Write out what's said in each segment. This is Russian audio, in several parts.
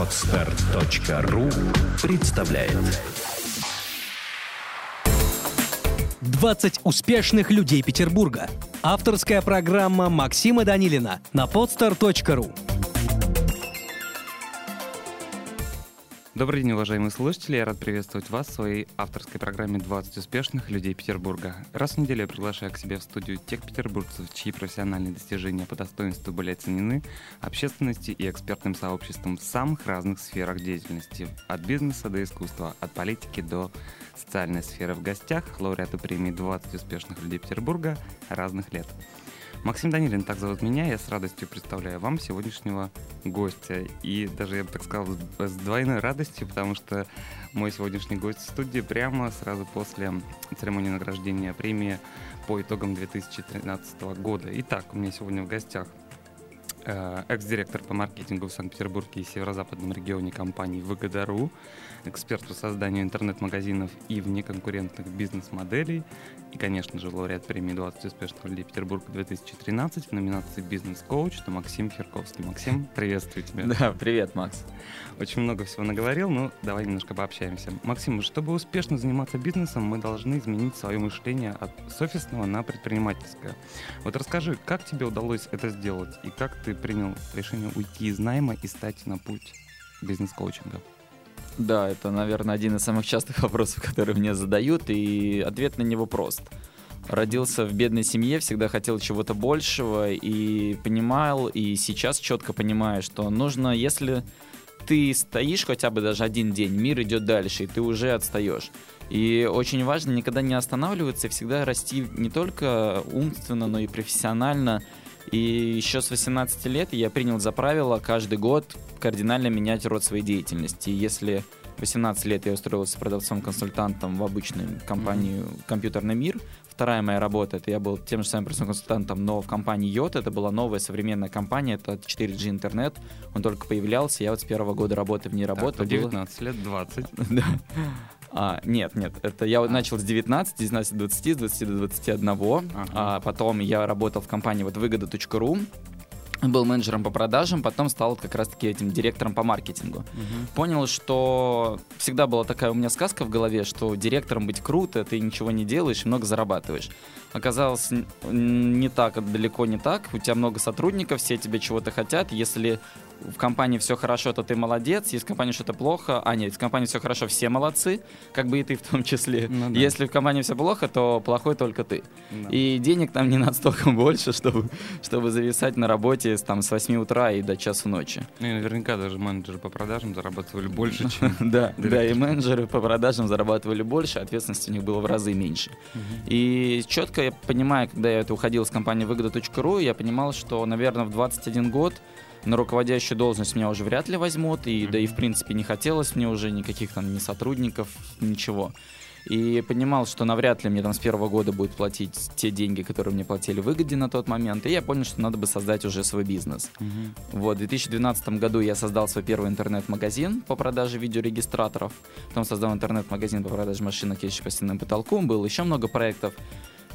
Отстар.ру представляет 20 успешных людей Петербурга. Авторская программа Максима Данилина на podstar.ru. Добрый день, уважаемые слушатели. Я рад приветствовать вас в своей авторской программе «20 успешных людей Петербурга». Раз в неделю я приглашаю к себе в студию тех петербургцев, чьи профессиональные достижения по достоинству были оценены общественности и экспертным сообществом в самых разных сферах деятельности. От бизнеса до искусства, от политики до социальной сферы. В гостях лауреаты премии «20 успешных людей Петербурга» разных лет. Максим Данилин, так зовут меня. Я с радостью представляю вам сегодняшнего гостя. И даже, я бы так сказал, с двойной радостью, потому что мой сегодняшний гость в студии прямо сразу после церемонии награждения премии по итогам 2013 года. Итак, у меня сегодня в гостях э, экс-директор по маркетингу в Санкт-Петербурге и северо-западном регионе компании «Выгода.ру», эксперт по созданию интернет-магазинов и внеконкурентных бизнес-моделей, и, конечно же, лауреат премии 20 успешных людей Петербурга 2013 в номинации «Бизнес-коуч» это Максим Ферковский. Максим, приветствую тебя. Да, привет, Макс. Очень много всего наговорил, но давай немножко пообщаемся. Максим, чтобы успешно заниматься бизнесом, мы должны изменить свое мышление от с офисного на предпринимательское. Вот расскажи, как тебе удалось это сделать и как ты принял решение уйти из найма и стать на путь бизнес-коучинга? Да, это, наверное, один из самых частых вопросов, которые мне задают, и ответ на него прост. Родился в бедной семье, всегда хотел чего-то большего и понимал, и сейчас четко понимаю, что нужно, если ты стоишь хотя бы даже один день, мир идет дальше, и ты уже отстаешь. И очень важно никогда не останавливаться и всегда расти не только умственно, но и профессионально. И еще с 18 лет я принял за правило каждый год кардинально менять род своей деятельности. Если 18 лет я устроился продавцом-консультантом в обычную компанию «Компьютерный мир», вторая моя работа, это я был тем же самым продавцом-консультантом, но в компании Йот, это была новая современная компания, это 4G интернет, он только появлялся, я вот с первого года работы в ней работал. Так, 19 лет, 20. Да. А, нет, нет, это я начал с 19, 19 до 20, с 20 до 21, ага. а потом я работал в компании вот выгода.ру, был менеджером по продажам, потом стал как раз-таки этим директором по маркетингу. Угу. Понял, что всегда была такая у меня сказка в голове, что директором быть круто, ты ничего не делаешь, много зарабатываешь. Оказалось, не так, далеко не так. У тебя много сотрудников, все тебе чего-то хотят. Если в компании все хорошо, то ты молодец. Если в компании что-то плохо, а нет, в компании все хорошо, все молодцы, как бы и ты в том числе. Ну, да. Если в компании все плохо, то плохой только ты. Да. И денег там не настолько больше, чтобы, чтобы зависать на работе там, с 8 утра и до часу ночи. Ну и наверняка даже менеджеры по продажам зарабатывали больше, чем... Да, да, и менеджеры по продажам зарабатывали больше, ответственности у них было в разы меньше. И четко я понимаю, когда я уходил с компании выгода.ру, я понимал, что, наверное, в 21 год на руководящую должность меня уже вряд ли возьмут, и да и в принципе не хотелось мне уже никаких там ни сотрудников, ничего. И понимал, что навряд ли мне там с первого года будет платить те деньги, которые мне платили выгоде на тот момент. И я понял, что надо бы создать уже свой бизнес. Uh-huh. Вот, в 2012 году я создал свой первый интернет-магазин по продаже видеорегистраторов. Потом создал интернет-магазин по продаже машинок, по стенным потолку. Было еще много проектов.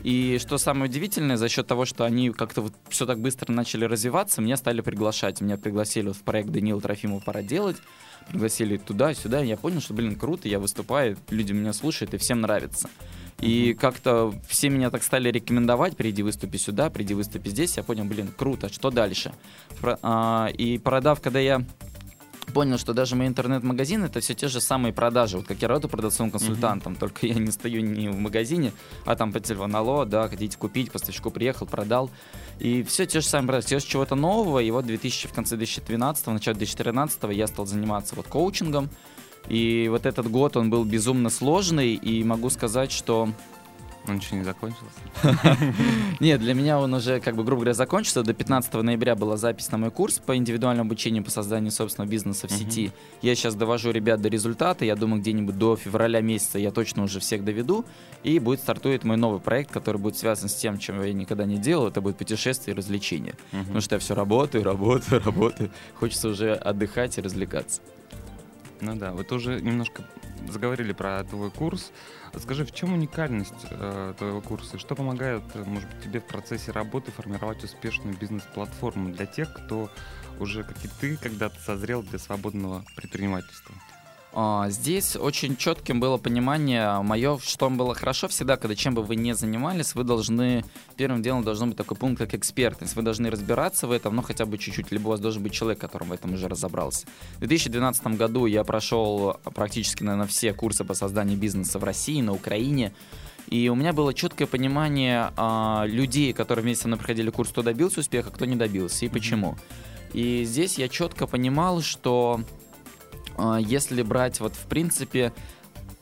И что самое удивительное, за счет того, что они как-то вот все так быстро начали развиваться, меня стали приглашать. Меня пригласили вот в проект Даниил Трофимов «Пора делать». Пригласили туда-сюда. Я понял, что, блин, круто, я выступаю, люди меня слушают, и всем нравится. И mm-hmm. как-то все меня так стали рекомендовать, приди выступи сюда, приди выступи здесь. Я понял, блин, круто, что дальше? Про, а, и продав, когда я понял, что даже мой интернет-магазин это все те же самые продажи. Вот как я работаю продавцом-консультантом, uh-huh. только я не стою не в магазине, а там по телефону, алло, да, хотите купить, поставщику приехал, продал. И все те же самые продажи, все чего-то нового. И вот 2000, в конце 2012, в начале 2013 я стал заниматься вот коучингом. И вот этот год он был безумно сложный, и могу сказать, что он еще не закончился? Нет, для меня он уже, как бы, грубо говоря, закончился. До 15 ноября была запись на мой курс по индивидуальному обучению по созданию собственного бизнеса в сети. Я сейчас довожу ребят до результата. Я думаю, где-нибудь до февраля месяца я точно уже всех доведу. И будет стартует мой новый проект, который будет связан с тем, чем я никогда не делал. Это будет путешествие и развлечения. Потому что я все работаю, работаю, работаю. Хочется уже отдыхать и развлекаться. Ну да, вы тоже немножко заговорили про твой курс. Скажи, в чем уникальность э, твоего курса? Что помогает, может быть, тебе в процессе работы формировать успешную бизнес-платформу для тех, кто уже как и ты когда-то созрел для свободного предпринимательства? А, здесь очень четким было понимание мое, что было хорошо всегда, когда чем бы вы ни занимались, вы должны, первым делом должен быть такой пункт, как экспертность. Вы должны разбираться в этом, ну хотя бы чуть-чуть, либо у вас должен быть человек, который в этом уже разобрался. В 2012 году я прошел практически, наверное, все курсы по созданию бизнеса в России, на Украине. И у меня было четкое понимание а, людей, которые вместе со мной проходили курс, кто добился успеха, кто не добился и почему. И здесь я четко понимал, что если брать вот в принципе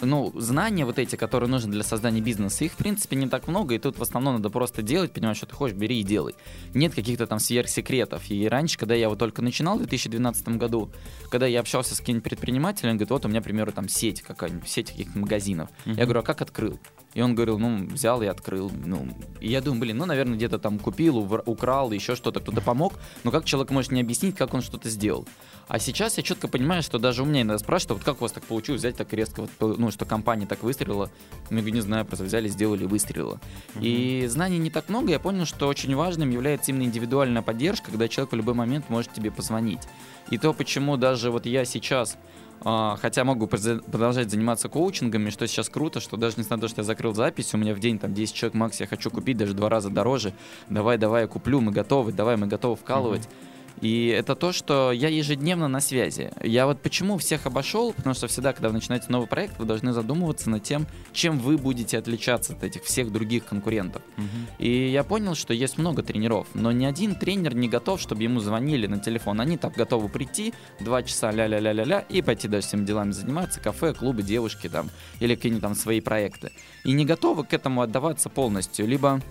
ну, знания вот эти, которые нужны для создания бизнеса, их, в принципе, не так много, и тут в основном надо просто делать, понимаешь, что ты хочешь, бери и делай. Нет каких-то там сверхсекретов. И раньше, когда я вот только начинал в 2012 году, когда я общался с каким-нибудь предпринимателем, он говорит, вот у меня, к примеру, там сеть какая-нибудь, сеть каких-то магазинов. Uh-huh. Я говорю, а как открыл? И он говорил, ну, взял и открыл. Ну, и я думаю, блин, ну, наверное, где-то там купил, украл, еще что-то, кто-то помог. Но как человек может не объяснить, как он что-то сделал? А сейчас я четко понимаю, что даже у меня иногда спрашивают, вот как у вас так получилось взять так резко, вот, ну, что компания так выстрелила. Ну, не знаю, просто взяли, сделали, выстрелила. Uh-huh. И знаний не так много, я понял, что очень важным является именно индивидуальная поддержка, когда человек в любой момент может тебе позвонить. И то, почему даже вот я сейчас хотя могу продолжать заниматься коучингами, что сейчас круто, что даже несмотря на то, что я закрыл запись, у меня в день там 10 человек макс, я хочу купить даже два раза дороже, давай, давай, я куплю, мы готовы, давай, мы готовы вкалывать. Mm-hmm. И это то, что я ежедневно на связи. Я вот почему всех обошел, потому что всегда, когда вы начинаете новый проект, вы должны задумываться над тем, чем вы будете отличаться от этих всех других конкурентов. Угу. И я понял, что есть много тренеров, но ни один тренер не готов, чтобы ему звонили на телефон. Они так готовы прийти, два часа ля-ля-ля-ля-ля, и пойти даже всеми делами заниматься, кафе, клубы, девушки там, или какие-нибудь там свои проекты. И не готовы к этому отдаваться полностью, либо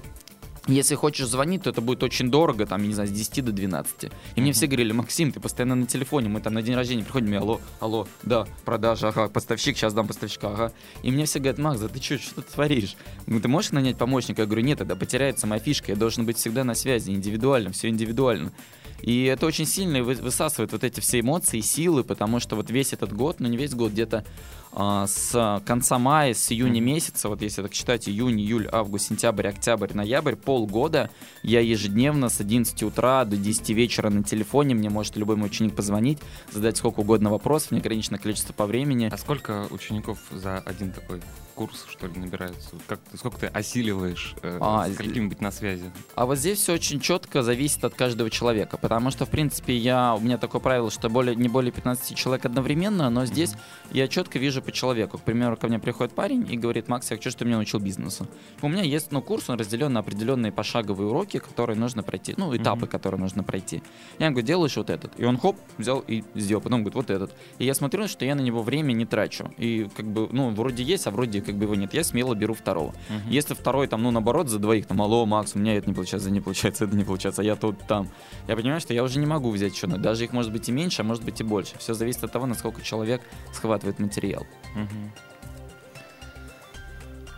если хочешь звонить, то это будет очень дорого, там, я не знаю, с 10 до 12. И uh-huh. мне все говорили, Максим, ты постоянно на телефоне, мы там на день рождения приходим, и алло, алло, да, продажа, ага, поставщик, сейчас дам поставщика, ага. И мне все говорят, Макс, да ты что, что ты творишь? Ну, ты можешь нанять помощника? Я говорю, нет, тогда потеряется моя фишка, я должен быть всегда на связи, индивидуально, все индивидуально. И это очень сильно высасывает вот эти все эмоции, силы, потому что вот весь этот год, ну не весь год, где-то с конца мая, с июня месяца, вот если так считать, июнь, июль, август, сентябрь, октябрь, ноябрь, полгода я ежедневно с 11 утра до 10 вечера на телефоне, мне может любой мой ученик позвонить, задать сколько угодно вопросов, неограниченное количество по времени. А сколько учеников за один такой курс, что ли, набираются? Как, сколько ты осиливаешь, э, а, с каким быть на связи? А вот здесь все очень четко зависит от каждого человека, потому что, в принципе, я, у меня такое правило, что более, не более 15 человек одновременно, но здесь mm-hmm. я четко вижу по человеку. К примеру, ко мне приходит парень и говорит, Макс, я хочу, чтобы ты меня научил бизнесу. У меня есть ну, курс, он разделен на определенные пошаговые уроки, которые нужно пройти, ну, этапы, mm-hmm. которые нужно пройти. Я ему говорю, делаешь вот этот. И он хоп, взял и сделал. Потом говорит, вот этот. И я смотрю, что я на него время не трачу. И как бы, ну, вроде есть, а вроде как бы его нет. Я смело беру второго. Uh-huh. Если второй там, ну, наоборот, за двоих, там, алло, Макс, у меня это не получается, это не получается, это не получается, а я тут там. Я понимаю, что я уже не могу взять еще, даже их может быть и меньше, а может быть и больше. Все зависит от того, насколько человек схватывает материал. Uh-huh.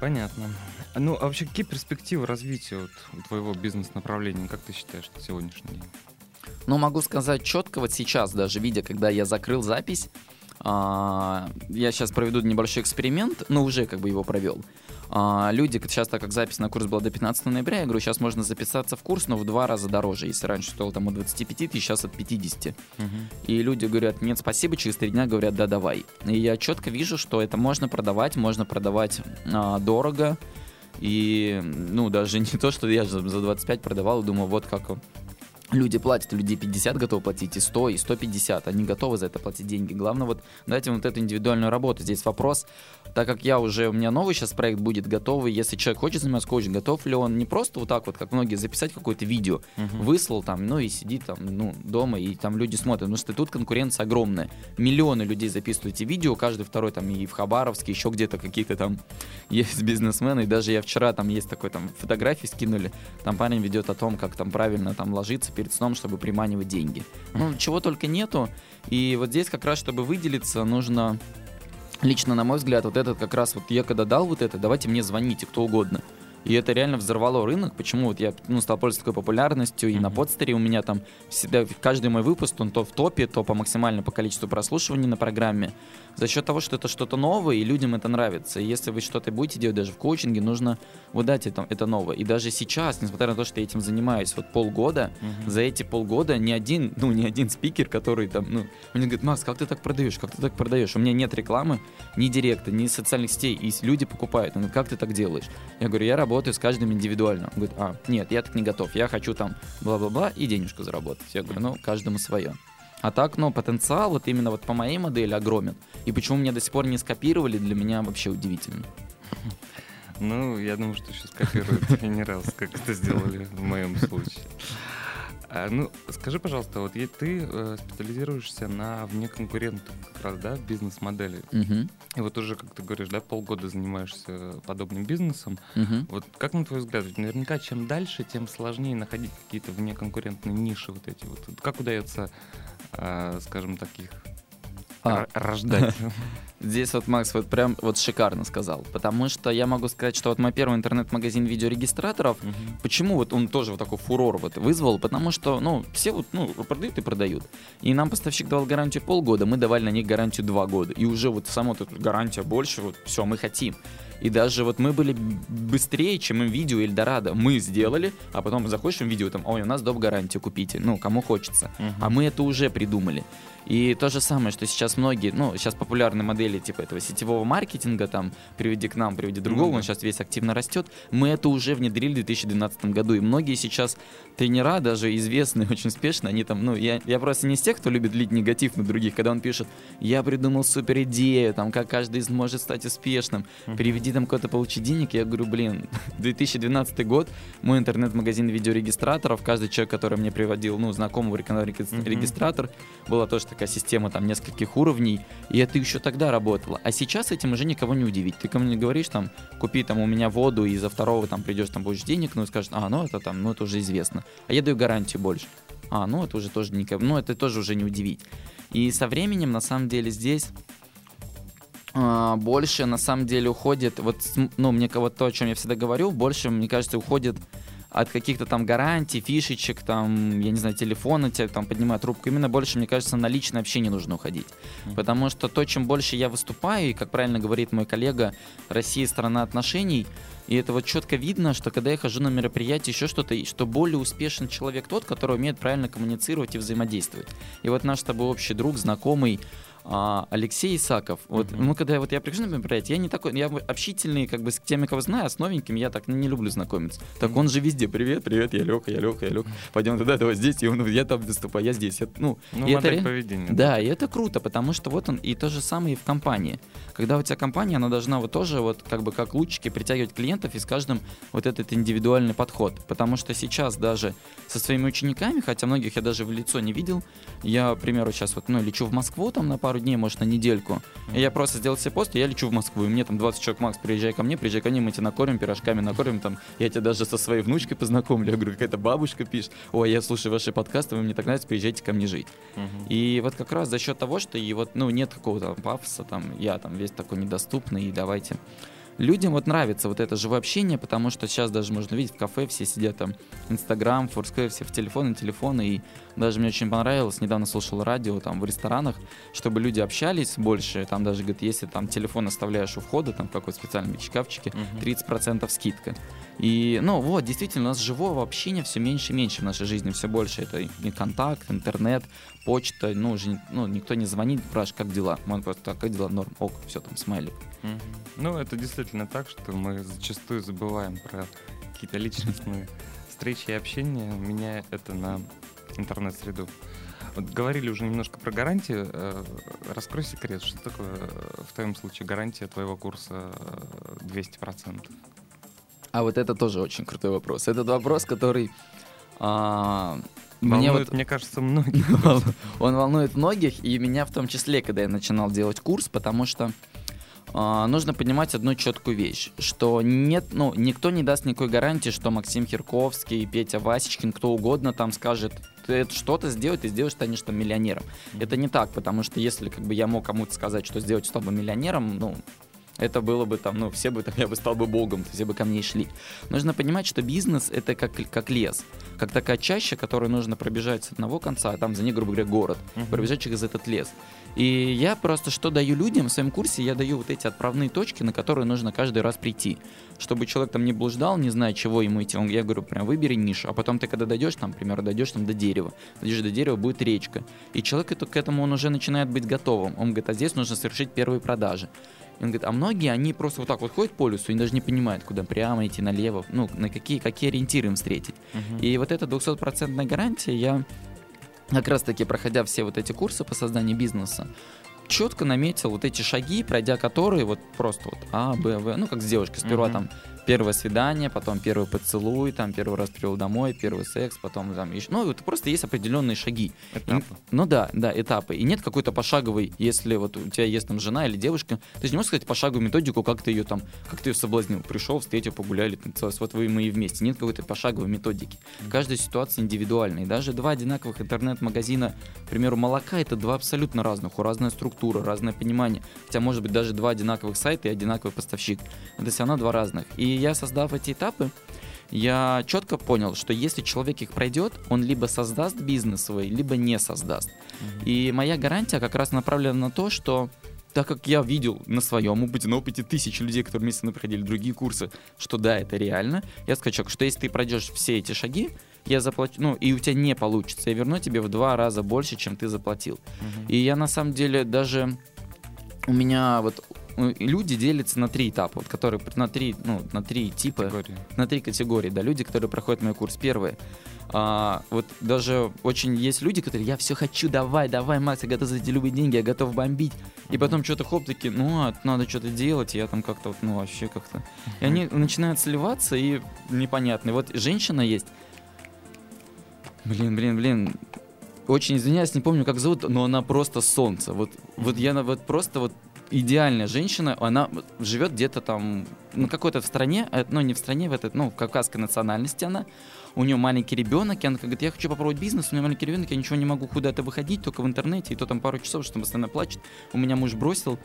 Понятно. Ну, а вообще какие перспективы развития вот, твоего бизнес-направления, как ты считаешь на сегодняшний день? Ну, могу сказать четко, вот сейчас даже, видя, когда я закрыл запись, я сейчас проведу небольшой эксперимент, но уже как бы его провел. А, люди, сейчас, так как запись на курс была до 15 ноября, я говорю, сейчас можно записаться в курс, но в два раза дороже. Если раньше стоил там от 25 тысяч, сейчас от 50. Угу. И люди говорят, нет, спасибо, через три дня говорят, да, давай. И я четко вижу, что это можно продавать, можно продавать а, дорого. И, ну, даже не то, что я за 25 продавал и думал, вот как люди платят, люди 50 готовы платить, и 100, и 150, они готовы за это платить деньги. Главное вот им вот эту индивидуальную работу. Здесь вопрос, так как я уже, у меня новый сейчас проект будет готовый, если человек хочет заниматься коучингом, готов ли он не просто вот так вот, как многие, записать какое-то видео, uh-huh. выслал там, ну и сидит там, ну, дома, и там люди смотрят, потому что тут конкуренция огромная. Миллионы людей записывают эти видео, каждый второй там и в Хабаровске, еще где-то какие-то там есть бизнесмены, и даже я вчера там есть такой там фотографии скинули, там парень ведет о том, как там правильно там ложиться перед сном, чтобы приманивать деньги. Ну, чего только нету. И вот здесь как раз, чтобы выделиться, нужно лично, на мой взгляд, вот этот как раз, вот я когда дал вот это, давайте мне звоните, кто угодно. И это реально взорвало рынок. Почему вот я ну, стал пользоваться такой популярностью, и Мгм. на подстере у меня там всегда каждый мой выпуск, он то в топе, то по максимально по количеству прослушиваний на программе. За счет того, что это что-то новое, и людям это нравится. И если вы что-то будете делать даже в коучинге, нужно выдать это, это новое. И даже сейчас, несмотря на то, что я этим занимаюсь вот полгода, Мгм. за эти полгода ни один, ну, ни один спикер, который там, ну, мне говорит, Макс, как ты так продаешь, как ты так продаешь? У меня нет рекламы, ни директа, ни социальных сетей, и люди покупают. Он говорит, как ты так делаешь? Я говорю, я работаю с каждым индивидуально. Он говорит, а, нет, я так не готов, я хочу там бла-бла-бла и денежку заработать. Я говорю, ну, каждому свое. А так, ну, потенциал вот именно вот по моей модели огромен. И почему меня до сих пор не скопировали, для меня вообще удивительно. Ну, я думаю, что еще скопируют и не раз, как это сделали в моем случае. А, ну, скажи, пожалуйста, вот ты э, специализируешься на внеконкурентных как раз, да, бизнес-модели. Мгм, И вот уже, как ты говоришь, да, полгода занимаешься подобным бизнесом. мгм. Вот как на твой взгляд, ведь наверняка чем дальше, тем сложнее находить какие-то внеконкурентные ниши вот эти вот. Как удается, а, скажем, таких А. рождать? Здесь вот Макс вот прям вот шикарно сказал, потому что я могу сказать, что вот мой первый интернет-магазин видеорегистраторов, Мгм. почему вот он тоже вот такой фурор вот вызвал, потому что, ну, все вот, ну, продают и продают. И нам поставщик давал гарантию полгода, мы давали на них гарантию два года. И уже вот сама вот эта гарантия больше, вот все, мы хотим. И даже вот мы были быстрее, чем им видео Эльдорадо. Мы сделали, а потом заходишь в видео, там, ой, у нас доп. гарантию купите. Ну, кому хочется. Мгм. А мы это уже придумали. И то же самое, что сейчас многие, ну, сейчас популярны модели типа этого сетевого маркетинга, там, приведи к нам, приведи другого, да. он сейчас весь активно растет. Мы это уже внедрили в 2012 году. И многие сейчас тренера, даже известные, очень успешно, они там, ну, я, я просто не из тех, кто любит лить негатив на других, когда он пишет, я придумал супер идею, там, как каждый из может стать успешным, Мгм. переведи там куда-то получи денег, я говорю, блин, 2012 год, мой интернет-магазин видеорегистраторов, каждый человек, который мне приводил, ну, знакомого регистратор, была тоже такая система там нескольких уровней, и это еще тогда работало. А сейчас этим уже никого не удивить. Ты ко мне говоришь, там, купи там у меня воду, и за второго там придешь, там будешь денег, ну, и скажешь, а, ну, это там, ну, это уже известно. А я даю гарантию больше. А, ну, это уже тоже никого, ну, это тоже уже не удивить. И со временем, на самом деле, здесь а, больше на самом деле уходит, вот, ну, мне вот то, о чем я всегда говорю, больше, мне кажется, уходит от каких-то там гарантий, фишечек, там, я не знаю, телефона, тебе там поднимают трубку. Именно больше, мне кажется, на личное общение нужно уходить. Мгм. Потому что то, чем больше я выступаю, и, как правильно говорит мой коллега, Россия страна отношений, и это вот четко видно, что когда я хожу на мероприятие, еще что-то, что более успешен человек тот, который умеет правильно коммуницировать и взаимодействовать. И вот наш с тобой общий друг, знакомый, а, Алексей Исаков. Вот, Мгм. ну, когда вот я прихожу на мероприятие, я не такой, я общительный, как бы с теми, кого знаю, а с новеньким я так не люблю знакомиться. Так он же везде, привет, привет, я Леха, я Леха, я Леха, пойдем туда, давай здесь, и он, я там выступаю, я здесь. Я- ну, Ну, и это поведения. да, и это круто, потому что вот он, и то же самое и в компании. Когда у тебя компания, она должна вот тоже вот как бы как лучики притягивать клиентов и с каждым вот этот индивидуальный подход. Потому что сейчас даже со своими учениками, хотя многих я даже в лицо не видел, я, к примеру, сейчас вот, ну, лечу в Москву там на пару дней, может, на недельку, и я просто сделал себе пост, и я лечу в Москву, и мне там 20 человек, Макс, приезжай ко мне, приезжай ко мне, мы тебя накормим, пирожками накормим, там, я тебя даже со своей внучкой познакомлю, я говорю, какая-то бабушка пишет, ой, я слушаю ваши подкасты, вы мне так нравится, приезжайте ко мне жить. Мгм. И вот как раз за счет того, что и вот, ну, нет какого-то пафоса, там, я там весь такой недоступный, и давайте. Людям вот нравится вот это живое общение, потому что сейчас даже можно видеть в кафе, все сидят там, Инстаграм, Форсквер, все в телефоны, телефоны, и даже мне очень понравилось, недавно слушал радио там в ресторанах, чтобы люди общались больше, там даже, говорит, если там телефон оставляешь у входа, там в какой-то специальном шкафчике, Мгм. 30% скидка. И, ну, вот, действительно, у нас живого общения все меньше и меньше в нашей жизни, все больше. Это и контакт, интернет, почта, ну, уже ну, никто не звонит, спрашивает, как дела. Он просто, так, как дела, норм, ок, все, там, смайлик. Ну, это действительно так, что мы зачастую забываем про какие-то личностные встречи и общения, меняя это на интернет-среду. Вот говорили уже немножко про гарантию. Э, Раскрой секрет, что такое э, в твоем случае гарантия твоего курса э, 200%? А вот это тоже очень крутой вопрос. Этот вопрос, который а, мне Волнует, вот мне кажется, многих. Он волнует многих, и меня в том числе, когда я начинал делать курс, потому что нужно понимать одну четкую вещь, что нет, ну, никто не даст никакой гарантии, что Максим Херковский, Петя Васечкин, кто угодно там скажет, ты это что-то сделай, ты сделаешь, станешь там миллионером. Это не так, потому что если как бы я мог кому-то сказать, что сделать, чтобы миллионером, ну, это было бы там, ну, все бы там, я бы стал бы богом, все бы ко мне шли. Нужно понимать, что бизнес это как, как лес, как такая чаща, которую нужно пробежать с одного конца, а там за ней, грубо говоря, город, uh-huh. пробежать через этот лес. И я просто что даю людям в своем курсе, я даю вот эти отправные точки, на которые нужно каждый раз прийти. Чтобы человек там не блуждал, не зная, чего ему идти. Он, я говорю, прям выбери нишу, а потом ты когда дойдешь, там, например, дойдешь там до дерева, дойдешь до дерева, будет речка. И человек это, к этому он уже начинает быть готовым. Он говорит, а здесь нужно совершить первые продажи. И он говорит, а многие, они просто вот так вот ходят по лесу и даже не понимают, куда прямо идти, налево, ну, на какие, какие ориентиры им встретить. Uh-huh. И вот эта 200% гарантия, я как раз таки проходя все вот эти курсы по созданию бизнеса, четко наметил вот эти шаги, пройдя которые вот просто вот А, Б, В, ну как с девушкой, сперва uh-huh. там первое свидание, потом первый поцелуй, там первый раз привел домой, первый секс, потом там еще. Ну, это просто есть определенные шаги. Этапы. И, ну да, да, этапы. И нет какой-то пошаговой, если вот у тебя есть там жена или девушка, ты же не можешь сказать пошаговую методику, как ты ее там, как ты ее соблазнил. Пришел, встретил, погуляли, танцевал, вот вы мы и вместе. Нет какой-то пошаговой методики. Mm-hmm. Каждая ситуация индивидуальная. И даже два одинаковых интернет-магазина, к примеру, молока, это два абсолютно разных, у разная структура, разное понимание. Хотя, может быть, даже два одинаковых сайта и одинаковый поставщик. Это все равно два разных. И я, создав эти этапы, я четко понял, что если человек их пройдет, он либо создаст бизнес свой, либо не создаст. Mm-hmm. И моя гарантия как раз направлена на то, что так как я видел на своем опыте, на опыте тысяч людей, которые вместе проходили другие курсы, что да, это реально, я скажу, что если ты пройдешь все эти шаги, я заплачу, ну, и у тебя не получится, я верну тебе в два раза больше, чем ты заплатил. Uh-huh. И я на самом деле даже у меня вот люди делятся на три этапа, вот, которые на три, ну, на три типа, категории. на три категории, да, люди, которые проходят мой курс. Первое, а, вот даже очень есть люди, которые, я все хочу, давай, давай, Макс, я готов за эти любые деньги, я готов бомбить. И потом что-то хоп, такие, ну, а, надо что-то делать, и я там как-то, вот, ну, вообще как-то. И они начинают сливаться, и непонятно. И вот женщина есть, блин, блин, блин, очень извиняюсь, не помню, как зовут, но она просто солнце. Вот, вот я вот просто вот идеальная женщина, она живет где-то там, ну, какой-то в стране, э, ну, не в стране, в этой, ну, в кавказской национальности она, у нее маленький ребенок, и она говорит, я хочу попробовать бизнес, у меня маленький ребенок, я ничего не могу куда-то выходить, только в интернете, и то там пару часов, что постоянно плачет, у меня муж бросил,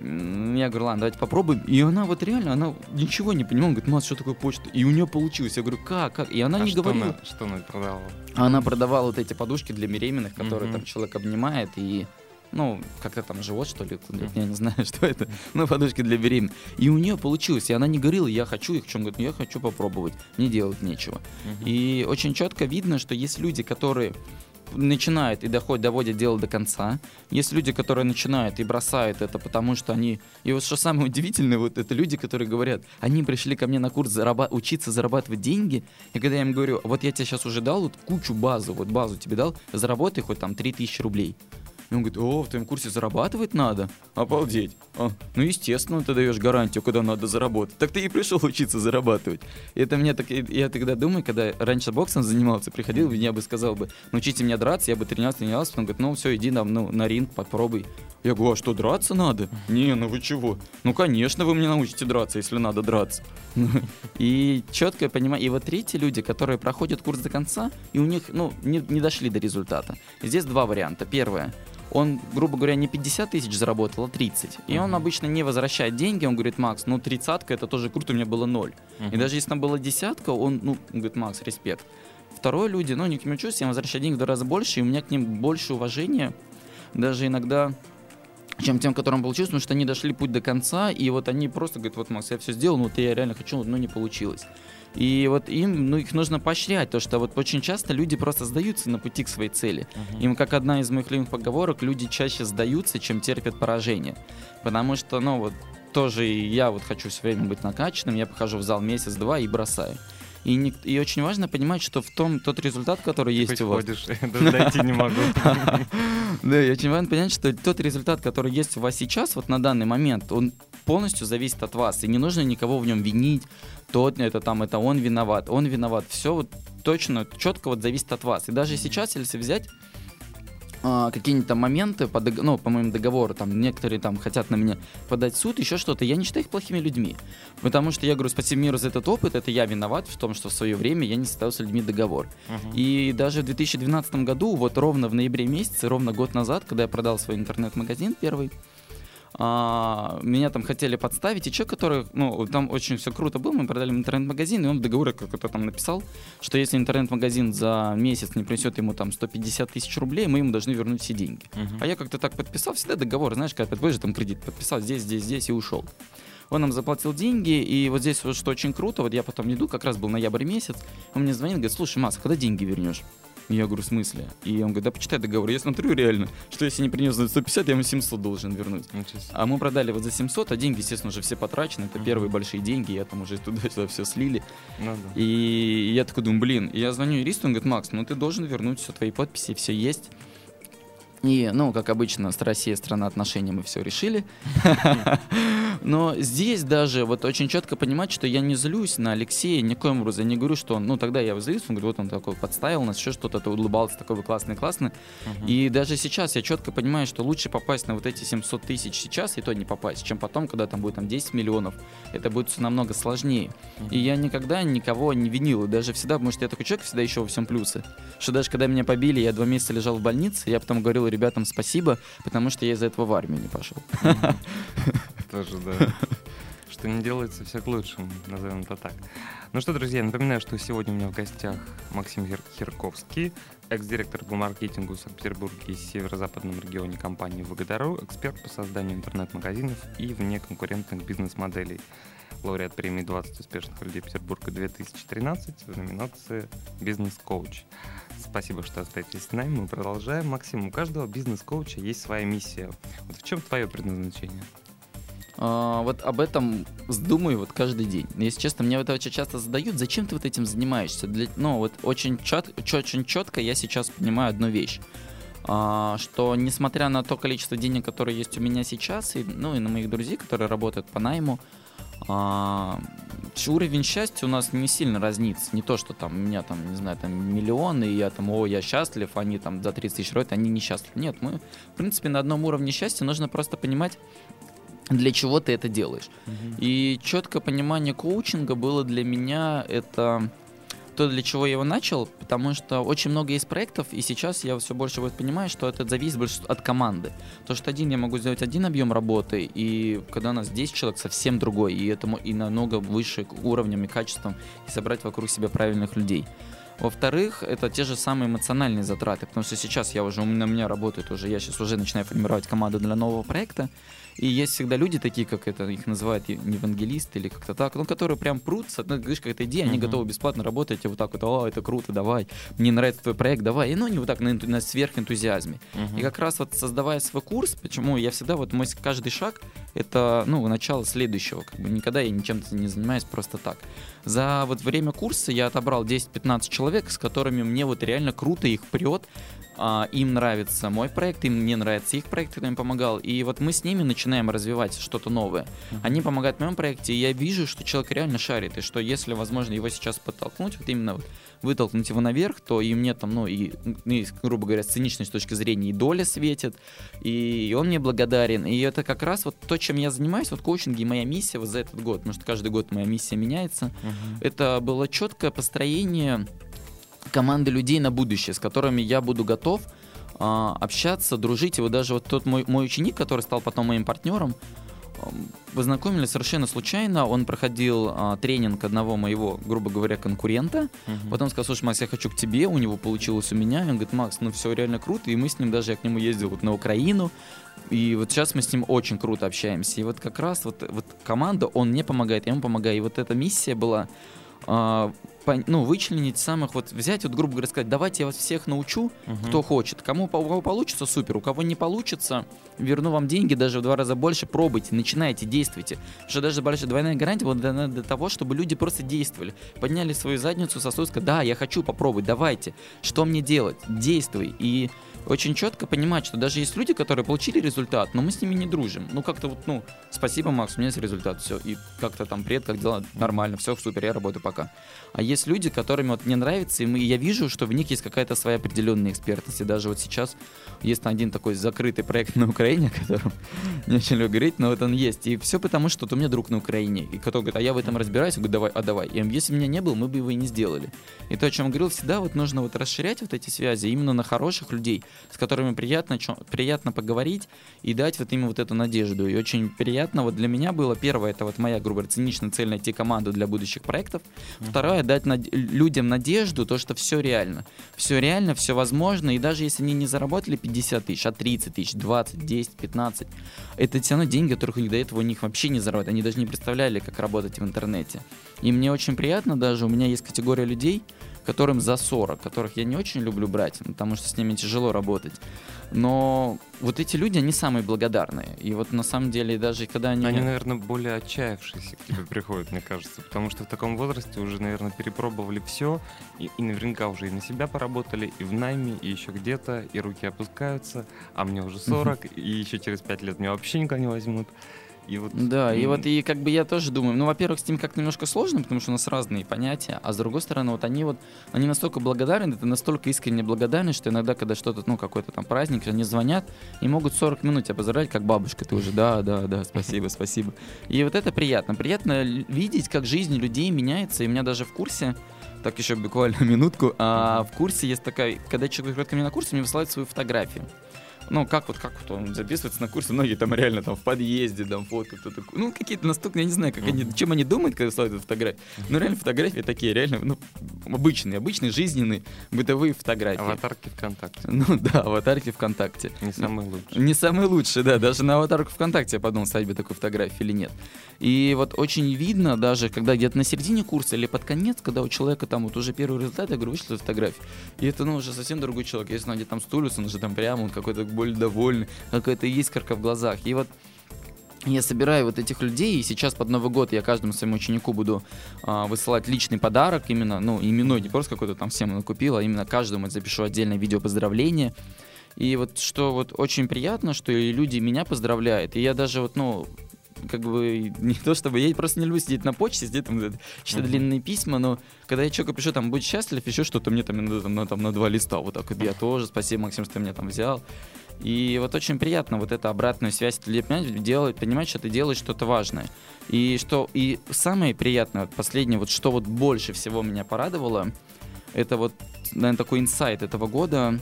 Я говорю, ладно, давайте попробуем. И она вот реально, она ничего не понимала. говорит, Мас, что такое почта? И у нее получилось. Я говорю, как, как? И она а не что говорила. Она, что она продавала? Она продавала вот эти подушки для беременных, которые там человек обнимает и ну, как-то там живот, что ли, я не знаю, что это, ну, подушки для беременных. И у нее получилось, и она не говорила, я хочу их, чем говорит, ну, я хочу попробовать, мне делать нечего. И очень четко видно, что есть люди, которые начинают и доходят, доводят дело до конца. Есть люди, которые начинают и бросают это, потому что они... И вот что самое удивительное, вот это люди, которые говорят, они пришли ко мне на курс зараба... учиться зарабатывать деньги, и когда я им говорю, вот я тебе сейчас уже дал вот кучу базу, вот базу тебе дал, заработай хоть там 3000 рублей. И он говорит, о, в твоем курсе зарабатывать надо? Обалдеть. А, ну, естественно, ты даешь гарантию, куда надо заработать. Так ты и пришел учиться зарабатывать. И это мне так, я тогда думаю, когда раньше боксом занимался, приходил, я бы сказал бы, научите меня драться, я бы тренировался, тренировался, потом говорит, ну, все, иди нам, ну, на ринг, попробуй. Я говорю, а что, драться надо? Не, ну вы чего? Ну, конечно, вы мне научите драться, если надо драться. И четко понимаю, и вот третьи люди, которые проходят курс до конца, и у них, ну, не, не дошли до результата. Здесь два варианта. Первое, он, грубо говоря, не 50 тысяч заработал, а 30. И он обычно не возвращает деньги, он говорит, Макс, ну тридцатка это тоже круто, у меня было ноль. Uh-huh. И даже если там была десятка, он, ну, говорит, Макс, респект. Второе, люди, ну, не к ним чувствую, я возвращаю деньги в два раза больше, и у меня к ним больше уважения, даже иногда чем тем, которым получилось, потому что они дошли путь до конца, и вот они просто говорят, вот, Макс, я все сделал, но вот я реально хочу, но не получилось. И вот им, ну, их нужно поощрять, то что вот очень часто люди просто сдаются на пути к своей цели. Uh-huh. Им, как одна из моих любимых поговорок, люди чаще сдаются, чем терпят поражение. Потому что, ну, вот тоже и я вот хочу все время быть накачанным, я похожу в зал месяц-два и бросаю. И, не, и очень важно понимать, что в том тот результат, который есть Хоть у вас. ходишь, дойти не могу. Да, и очень важно понять, что тот результат, который есть у вас сейчас, вот на данный момент, он полностью зависит от вас, и не нужно никого в нем винить, тот это там, это он виноват, он виноват, все вот точно, четко вот зависит от вас. И даже сейчас, если взять а, какие-нибудь там моменты, по, ну, по моему договору, там, некоторые там хотят на меня подать в суд, еще что-то, я не считаю их плохими людьми. Потому что я говорю, спасибо миру за этот опыт, это я виноват в том, что в свое время я не составил с людьми договор. Uh-huh. И даже в 2012 году, вот ровно в ноябре месяце, ровно год назад, когда я продал свой интернет-магазин первый, а, меня там хотели подставить, и человек, который, ну, там очень все круто было, мы продали интернет-магазин, и он в договоре какой-то там написал, что если интернет-магазин за месяц не принесет ему там 150 тысяч рублей, мы ему должны вернуть все деньги. Мгм. А я как-то так подписал всегда договор, знаешь, когда подпишешь там кредит, подписал здесь, здесь, здесь и ушел. Он нам заплатил деньги, и вот здесь вот что очень круто, вот я потом иду, как раз был ноябрь месяц, он мне звонит, говорит, слушай, Макс, когда деньги вернешь? Я говорю, в смысле? И он говорит, да почитай договор. Я смотрю реально, что если не принес за 150, я ему 700 должен вернуть. А мы продали вот за 700, а деньги, естественно, уже все потрачены. Это Мгм. первые большие деньги, я там уже туда-сюда все слили. Ну да. И я такой думаю, блин, и я звоню юристу, он говорит, Макс, ну ты должен вернуть все твои подписи, все есть. И, ну, как обычно, с Россией страна отношений мы все решили. Но здесь даже вот очень четко понимать, что я не злюсь на Алексея, никоим образом я не говорю, что он, ну, тогда я злюсь, он говорит, вот он такой подставил нас, еще что-то, ты улыбался, такой вы классный, классный. Мгм. И даже сейчас я четко понимаю, что лучше попасть на вот эти 700 тысяч сейчас, и то не попасть, чем потом, когда там будет там 10 миллионов. Это будет все намного сложнее. И я никогда никого не винил, и даже всегда, потому что я такой человек, всегда ищу во всем плюсы. Что даже когда меня побили, я два месяца лежал в больнице, я потом говорил ребятам спасибо, потому что я из-за этого в армию не пошел. Тоже, да. Что не делается, все к лучшему, назовем это так. Ну что, друзья, напоминаю, что сегодня у меня в гостях Максим Хирковский, экс-директор по маркетингу в Санкт-Петербурге и северо-западном регионе компании «Выгодару», эксперт по созданию интернет-магазинов и внеконкурентных бизнес-моделей, лауреат премии «20 успешных людей Петербурга 2013» в номинации «Бизнес-коуч». Спасибо, что остаетесь с нами. Мы продолжаем. Максим, у каждого бизнес-коуча есть своя миссия. Вот в чем твое предназначение? А, вот об этом думаю вот каждый день. Если честно, мне это очень часто задают, зачем ты вот этим занимаешься? Для, ну, вот очень, чет, очень четко я сейчас понимаю одну вещь. А, что несмотря на то количество денег, которые есть у меня сейчас, и, ну и на моих друзей, которые работают по найму, а, уровень счастья у нас не сильно разнится. Не то, что там у меня там, не знаю, там миллионы, и я там, о, я счастлив, они там за 30 тысяч рублей, они несчастливы. Нет, мы, в принципе, на одном уровне счастья нужно просто понимать, для чего ты это делаешь. И четкое понимание коучинга было для меня это то, для чего я его начал, потому что очень много есть проектов, и сейчас я все больше вот понимаю, что это зависит больше от команды. То, что один я могу сделать один объем работы, и когда у нас 10 человек, совсем другой, и этому и намного выше уровнем и качеством, и собрать вокруг себя правильных людей. Во-вторых, это те же самые эмоциональные затраты, потому что сейчас я уже, у меня, у меня работает уже, я сейчас уже начинаю формировать команду для нового проекта, и есть всегда люди такие, как это их называют, евангелисты или как-то так, ну, которые прям прутся, ну, говоришь, какая-то идея, они Мгм. готовы бесплатно работать, и вот так вот, о, это круто, давай, мне нравится твой проект, давай, и ну, не вот так на, энту- на сверхэнтузиазме. И как раз вот создавая свой курс, почему я всегда вот мой каждый шаг это ну начало следующего, как бы никогда я ничем не занимаюсь просто так. За вот время курса я отобрал 10-15 человек, с которыми мне вот реально круто их прет. А, им нравится мой проект, им мне нравится их проект, когда я им помогал. И вот мы с ними начинаем развивать что-то новое. Они помогают в моем проекте, и я вижу, что человек реально шарит, и что если, возможно, его сейчас подтолкнуть, вот именно вот вытолкнуть его наверх, то и мне там, ну, и, ну, и, грубо говоря, с циничной точки зрения и доля светит, и он мне благодарен. И это как раз вот то, чем я занимаюсь, вот коучинг и моя миссия вот за этот год, потому что каждый год моя миссия меняется. Это было четкое построение команды людей на будущее, с которыми я буду готов а, общаться, дружить. И вот даже вот тот мой, мой ученик, который стал потом моим партнером, познакомились совершенно случайно. Он проходил а, тренинг одного моего, грубо говоря, конкурента. Потом сказал, слушай, Макс, я хочу к тебе, у него получилось у меня. И он говорит, Макс, ну все реально круто. И мы с ним даже, я к нему ездил вот на Украину. И вот сейчас мы с ним очень круто общаемся. И вот как раз вот, вот команда, он мне помогает, я ему помогаю. И вот эта миссия была а, ну, вычленить самых, вот взять, вот, грубо говоря, сказать, давайте я вас всех научу, кто хочет. Кому у кого получится, супер. У кого не получится, верну вам деньги даже в два раза больше. Пробуйте, начинайте, действуйте. Потому что даже большая двойная гарантия была дана для того, чтобы люди просто действовали. Подняли свою задницу, сосуд, сказали, да, я хочу попробовать, давайте. Что мне делать? Действуй. И очень четко понимать, что даже есть люди, которые получили результат, но мы с ними не дружим. Ну, как-то вот, ну, спасибо, Макс, у меня есть результат, все. И как-то там, привет, как дела? Нормально, все, супер, я работаю пока. А есть люди, которыми вот мне нравится, и мы, я вижу, что в них есть какая-то своя определенная экспертность. И даже вот сейчас есть один такой закрытый проект на Украине, о котором не очень люблю говорить, но вот он есть. И все потому, что вот у меня друг на Украине, и который говорит, а я в этом разбираюсь, я говорю, давай, а давай. И если меня не было, мы бы его и не сделали. И то, о чем говорил, всегда вот нужно вот расширять вот эти связи именно на хороших людей, с которыми приятно, чё- приятно поговорить и дать вот именно вот эту надежду. И очень приятно вот для меня было, первое, это вот моя, грубо говоря, циничная цель найти команду для будущих проектов. Второе, дать над- людям надежду, то, что все реально. Все реально, все возможно, и даже если они не заработали 50 тысяч, а 30 тысяч, 20, 10, 15, это все равно деньги, которых до этого у них вообще не заработали. Они даже не представляли, как работать в интернете. И мне очень приятно даже, у меня есть категория людей, которым за 40, которых я не очень люблю брать, потому что с ними тяжело работать. Но вот эти люди, они самые благодарные. И вот на самом деле даже когда они... Они, наверное, более отчаявшиеся к тебе приходят, мне кажется. Потому что в таком возрасте уже, наверное, перепробовали все. И, и наверняка уже и на себя поработали, и в найме, и еще где-то. И руки опускаются. А мне уже 40, и еще через 5 лет меня вообще никого не возьмут. И вот, Да, и вот и как бы я тоже думаю, ну, во-первых, с ним как-то немножко сложно, потому что у нас разные понятия, а с другой стороны, вот они вот, они настолько благодарны, это настолько искренне благодарны, что иногда, когда что-то, ну, какой-то там праздник, они звонят и могут 40 минут тебя поздравлять, как бабушка, ты уже, да, да, да, спасибо, спасибо. И вот это приятно, приятно видеть, как жизнь людей меняется, и у меня даже в курсе, так еще буквально минутку, а в курсе есть такая, когда человек приходит ко мне на курс, мне высылает свою фотографию. Ну, как вот, как вот он записывается на курсе, многие там реально там в подъезде, там фотка, кто-то, ну, какие-то настолько, я не знаю, как они, чем они думают, когда высылают эту фотографию. Ну, реально фотографии такие, реально, ну, обычные, обычные, жизненные, бытовые фотографии. Аватарки ВКонтакте. Ну да, аватарки ВКонтакте. Не самый лучший. Не самый лучший, да. Даже на аватарку ВКонтакте я подумал, ставить бы такую фотографию или нет. И вот очень видно, даже когда где-то на середине курса или под конец, когда у человека там вот уже первый результат, я говорю, вышли эту фотографию. И это, ну, уже совсем другой человек. Если он где-то там стулится, он уже там прямо, он какой-то более довольный, какая-то искорка в глазах. И вот я собираю вот этих людей, и сейчас под Новый год я каждому своему ученику буду а, высылать личный подарок, именно, ну, именной, не просто какой-то там всем накупил, а именно каждому запишу отдельное видео поздравления. И вот что вот очень приятно, что и люди меня поздравляют, и я даже вот, ну, как бы не то чтобы я просто не люблю сидеть на почте, сидеть там, читать Мгм. длинные письма, но когда я человеку пишу, там, будь счастлив, еще что-то мне там, на, там, на, там, на два листа, вот так вот, я тоже, спасибо, Максим, что ты меня там взял. И вот очень приятно вот эту обратную связь людей, понимаете, делать, понимать, что ты делаешь что-то важное. И что и самое приятное, вот последнее, вот что вот больше всего меня порадовало, это вот, наверное, такой инсайт этого года.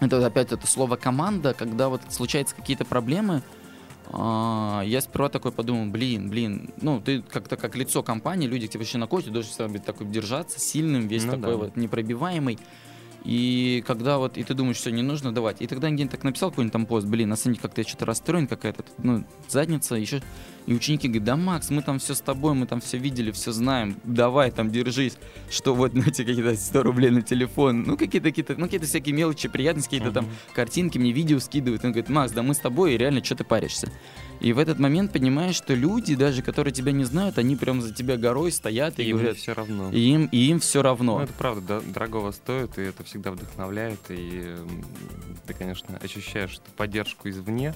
Это опять это слово команда, когда вот случаются какие-то проблемы, а, я сперва такой подумал, блин, блин, ну ты как-то как лицо компании, люди к тебе вообще на коте, должен всегда быть такой держаться, сильным, весь Ну такой да. вот непробиваемый. И когда вот, и ты думаешь, все, не нужно давать. И тогда где-нибудь так написал какой-нибудь там пост, блин, на самом деле как-то я что-то расстроен, какая-то, ну, задница, еще. И ученики говорят, да, Макс, мы там все с тобой, мы там все видели, все знаем, давай там держись, что вот, знаете, какие-то 100 рублей на телефон, ну, какие-то, какие-то, ну, какие-то всякие мелочи, приятности, какие-то там картинки, мне видео скидывают. Он говорит, Макс, да мы с тобой, и реально, что ты паришься? И в этот момент понимаешь, что люди, даже которые тебя не знают, они прям за тебя горой стоят и Им говорят, все равно. и им, и им все равно. Ну, это правда, да, дорогого стоит, и это всегда вдохновляет, и ты, конечно, ощущаешь поддержку извне,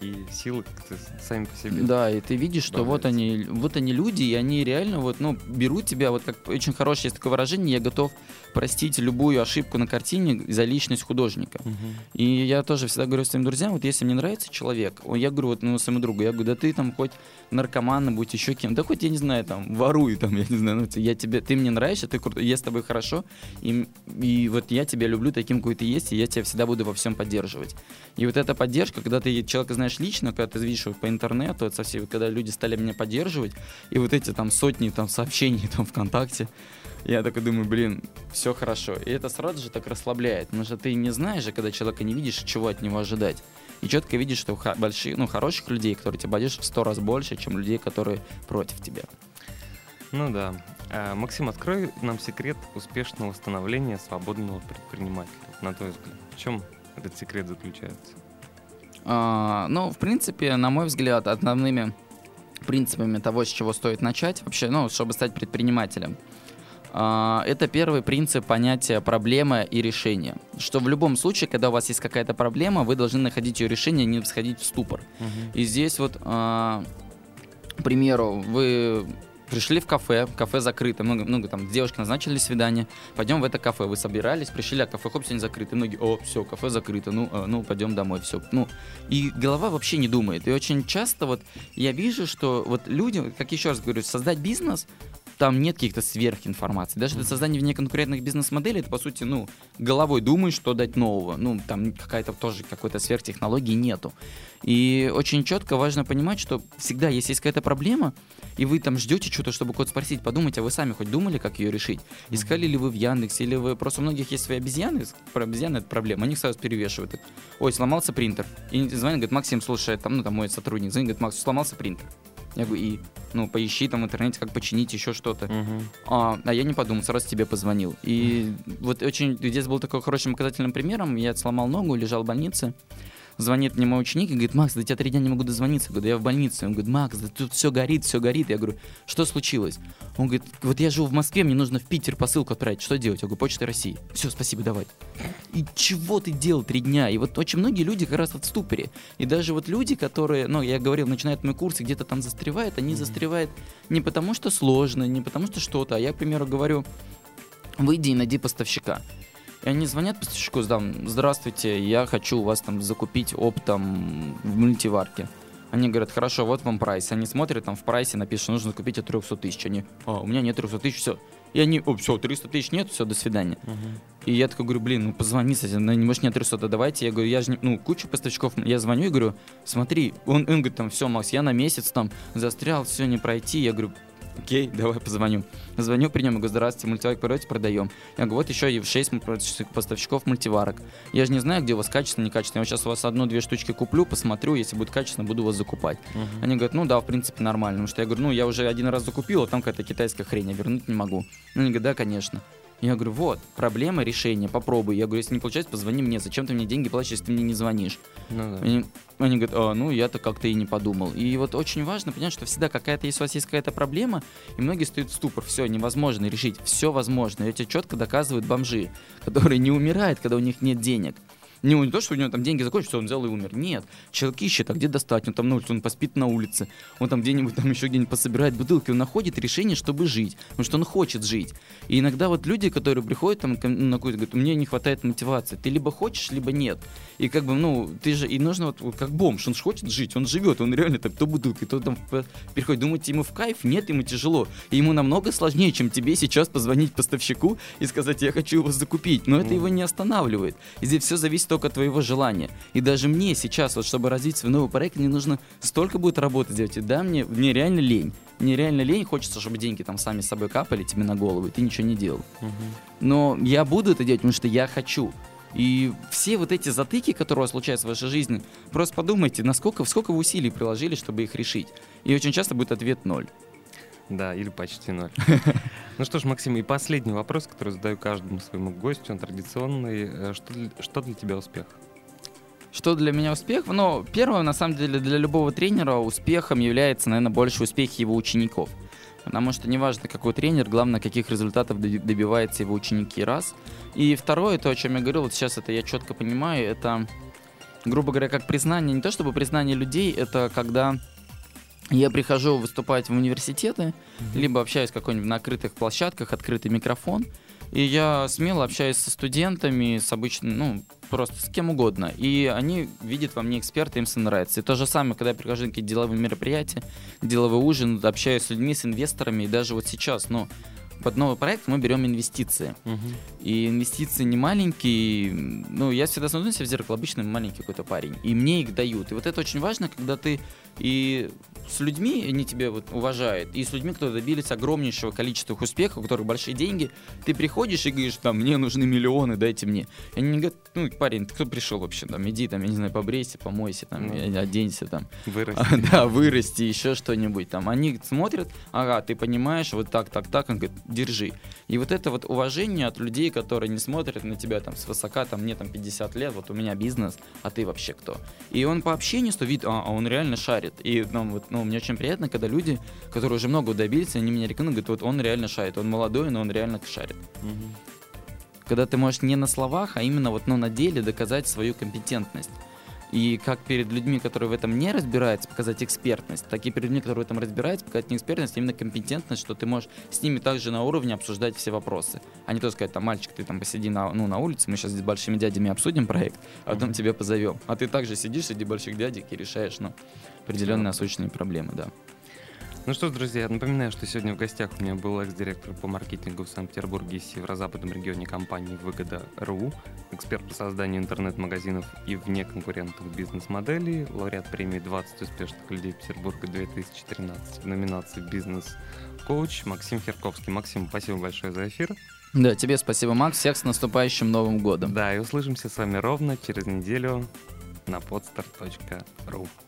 и силы как-то сами по себе. Да, и ты видишь, что вот они, вот они люди, и они реально вот, ну, берут тебя, вот как очень хорошее есть такое выражение, я готов простить любую ошибку на картине за личность художника. Мгм. И я тоже всегда говорю своим друзьям, вот если мне нравится человек, я говорю вот ну, своему другу, я говорю, да ты там хоть наркоман, будь еще кем, да хоть, я не знаю, там, воруй, там, я не знаю, ну, я тебе, ты мне нравишься, ты крутой, я с тобой хорошо, и, и вот я тебя люблю таким, какой ты есть, и я тебя всегда буду во всем поддерживать. И вот эта поддержка, когда ты человека знаешь лично, когда ты видишь его по интернету, это совсем, когда люди стали меня поддерживать, и вот эти там сотни там сообщений там ВКонтакте, я такой думаю, блин, все хорошо. И это сразу же так расслабляет, потому что ты не знаешь же, когда человека не видишь, чего от него ожидать. И четко видишь, что больших, ну, хороших людей, которые тебя поддержат в сто раз больше, чем людей, которые против тебя. Ну да. А, Максим, открой нам секрет успешного становления свободного предпринимателя, на твой взгляд. В чем этот секрет заключается? А, ну, в принципе, на мой взгляд, основными принципами того, с чего стоит начать, вообще, ну, чтобы стать предпринимателем, это первый принцип понятия проблемы и решения. Что в любом случае, когда у вас есть какая-то проблема, вы должны находить ее решение, не сходить в ступор. И здесь вот, а, к примеру, вы пришли в кафе, кафе закрыто, много, много там девушки назначили свидание, пойдем в это кафе, вы собирались, пришли, а кафе, хоп, сегодня закрыто, многие, о, все, кафе закрыто, ну, э, ну, пойдем домой, все, ну, и голова вообще не думает, и очень часто вот я вижу, что вот люди, как еще раз говорю, создать бизнес, там нет каких-то сверхинформаций. Даже для создания вне конкурентных бизнес-моделей, это, по сути, ну, головой думаешь, что дать нового. Ну, там какая-то тоже какой-то сверхтехнологии нету. И очень четко важно понимать, что всегда, если есть какая-то проблема, и вы там ждете что-то, чтобы код спросить, подумайте, а вы сами хоть думали, как ее решить? Искали ли вы в Яндексе, или вы... Просто у многих есть свои обезьяны, про обезьяны это проблема, они сразу перевешивают. Ой, сломался принтер. И звонит, говорит, Максим, слушай, там, ну, там мой сотрудник, звонит, говорит, Макс, сломался принтер. Я говорю, и, ну, поищи там в интернете, как починить еще что-то. Мгм. А, а я не подумал, сразу тебе позвонил. И вот очень, здесь был такой хорошим показательным примером. Я сломал ногу, лежал в больнице. Звонит мне мой ученик и говорит, Макс, до тебя три дня не могу дозвониться. Я говорю, «Да я в больнице. Он говорит, Макс, да тут все горит, все горит. Я говорю, что случилось? Он говорит, вот я живу в Москве, мне нужно в Питер посылку отправить. Что делать? Я говорю, Почта России. Все, спасибо, давай. И чего ты делал три дня? И вот очень многие люди как раз вот в ступоре. И даже вот люди, которые, ну, я говорил, начинают мой курс и где-то там застревают, они застревают не потому, что сложно, не потому, что что-то. А я, к примеру, говорю, выйди и найди поставщика. И они звонят поставщику, там, здравствуйте, я хочу у вас там закупить оптом в мультиварке. Они говорят, хорошо, вот вам прайс. Они смотрят, там в прайсе написано, что нужно купить от 300 тысяч. Они, а, у меня нет 300 тысяч, все. И они, о, все, 300 тысяч нет, все, до свидания. И я такой говорю, блин, ну позвони, кстати, ну, не может нет 300, да давайте. Я говорю, я же, не- ну, куча поставщиков, я звоню и говорю, смотри, он, он говорит, там, все, Макс, я на месяц там застрял, все, не пройти. Я говорю, окей, давай позвоню. Звоню при нем, говорю, здравствуйте, мультиварок продаете, продаем. Я говорю, вот еще и 6 поставщиков мультиварок. Я же не знаю, где у вас качественно, некачественно. Я сейчас у вас одну-две штучки куплю, посмотрю, если будет качественно, буду вас закупать. Они говорят, ну да, в принципе, нормально. Потому что я говорю, ну я уже один раз закупил, а там какая-то китайская хрень, я вернуть не могу. Ну, они говорят, да, конечно. Я говорю, вот, проблема, решение, попробуй. Я говорю, если не получается, позвони мне. Зачем ты мне деньги платишь, если ты мне не звонишь? Ну да. Они, они говорят, а, ну я-то как-то и не подумал. И вот очень важно понять, что всегда какая-то, если у вас есть какая-то проблема, и многие стоят в ступор, все, невозможно решить, все возможно. И это четко доказывают бомжи, которые не умирают, когда у них нет денег. Не, не то, что у него там деньги закончатся, он взял и умер. Нет. Человек ищет, а где достать? Он там на улице, он поспит на улице. Он там где-нибудь там еще где-нибудь пособирает бутылки. Он находит решение, чтобы жить. Потому что он хочет жить. И иногда вот люди, которые приходят там на какой-то, говорят, мне не хватает мотивации. Ты либо хочешь, либо нет. И как бы, ну, ты же, и нужно вот, вот как бомж, он же хочет жить, он живет, он реально там то бутылкой, то там переходит. Думаете, ему в кайф? Нет, ему тяжело. И ему намного сложнее, чем тебе сейчас позвонить поставщику и сказать, я хочу его закупить. Но это его не останавливает. И здесь все зависит только от твоего желания. И даже мне сейчас, вот чтобы развить свой новый проект, мне нужно столько будет работы сделать. И да, мне, мне реально лень. Мне реально лень, хочется, чтобы деньги там сами с собой капали тебе на голову, и ты ничего не делал. Но я буду это делать, потому что я хочу. И все вот эти затыки, которые у вас случаются в вашей жизни, просто подумайте, насколько, сколько вы усилий приложили, чтобы их решить. И очень часто будет ответ ноль. Да, или почти ноль. Ну что ж, Максим, и последний вопрос, который задаю каждому своему гостю, он традиционный. Э, Что для, что для тебя успех? Что для меня успех? Ну, первое, на самом деле, для любого тренера успехом является, наверное, больше успехи его учеников. Потому что неважно, какой тренер, главное, каких результатов доби- добиваются его ученики, раз. И второе, то, о чем я говорил, вот сейчас это я четко понимаю, это, грубо говоря, как признание, не то чтобы признание людей, это когда я прихожу выступать в университеты, либо общаюсь какой-нибудь на открытых площадках, открытый микрофон, и я смело общаюсь со студентами, с обычным, ну, просто с кем угодно. И они видят во мне эксперта, им все нравится. И то же самое, когда я прихожу на какие-то деловые мероприятия, деловой ужин, общаюсь с людьми, с инвесторами, и даже вот сейчас, ну, под новый проект мы берем инвестиции. И инвестиции не маленькие. Ну, я всегда смотрю на себя в зеркало, обычно маленький какой-то парень. И мне их дают. И вот это очень важно, когда ты и с людьми, они тебя вот уважают, и с людьми, которые добились огромнейшего количества успехов, у которых большие деньги, ты приходишь и говоришь, там, мне нужны миллионы, дайте мне. И они говорят, ну, парень, ты кто пришел вообще, там, иди, там, я не знаю, побрейся, помойся, там, Ну. оденься, там. Вырасти. А, да, вырасти, еще что-нибудь там. Они смотрят, ага, ты понимаешь, вот так, так, так, он говорит, держи. И вот это вот уважение от людей, которые не смотрят на тебя там свысока, там, мне там 50 лет, вот у меня бизнес, а ты вообще кто? И он по общению, что видит, а, а он реально шарит. И ну, вот, ну, мне очень приятно, когда люди, которые уже много добились, они меня рекомендуют, говорят, вот он реально шарит, он молодой, но он реально шарит. Мгм. Когда ты можешь не на словах, а именно вот, ну, на деле доказать свою компетентность. И как перед людьми, которые в этом не разбираются, показать экспертность, так и перед людьми, которые в этом разбираются, показать не экспертность, а именно компетентность, что ты можешь с ними также на уровне обсуждать все вопросы. А не то сказать, там, мальчик, ты там посиди на, ну, на улице, мы сейчас с большими дядями обсудим проект, а потом тебя позовем. А ты также сидишь среди больших дядек и решаешь, ну, определенные насущные проблемы, да. Ну что ж, друзья, напоминаю, что сегодня в гостях у меня был экс-директор по маркетингу в Санкт-Петербурге и северо-западном регионе компании «Выгода.ру», эксперт по созданию интернет-магазинов и вне конкурентных бизнес-моделей, лауреат премии «20 успешных людей Петербурга 2013» в номинации «Бизнес-коуч» Максим Херковский. Максим, спасибо большое за эфир. Да, тебе спасибо, Макс. Всех с наступающим Новым годом. Да, и услышимся с вами ровно через неделю на podster.ru.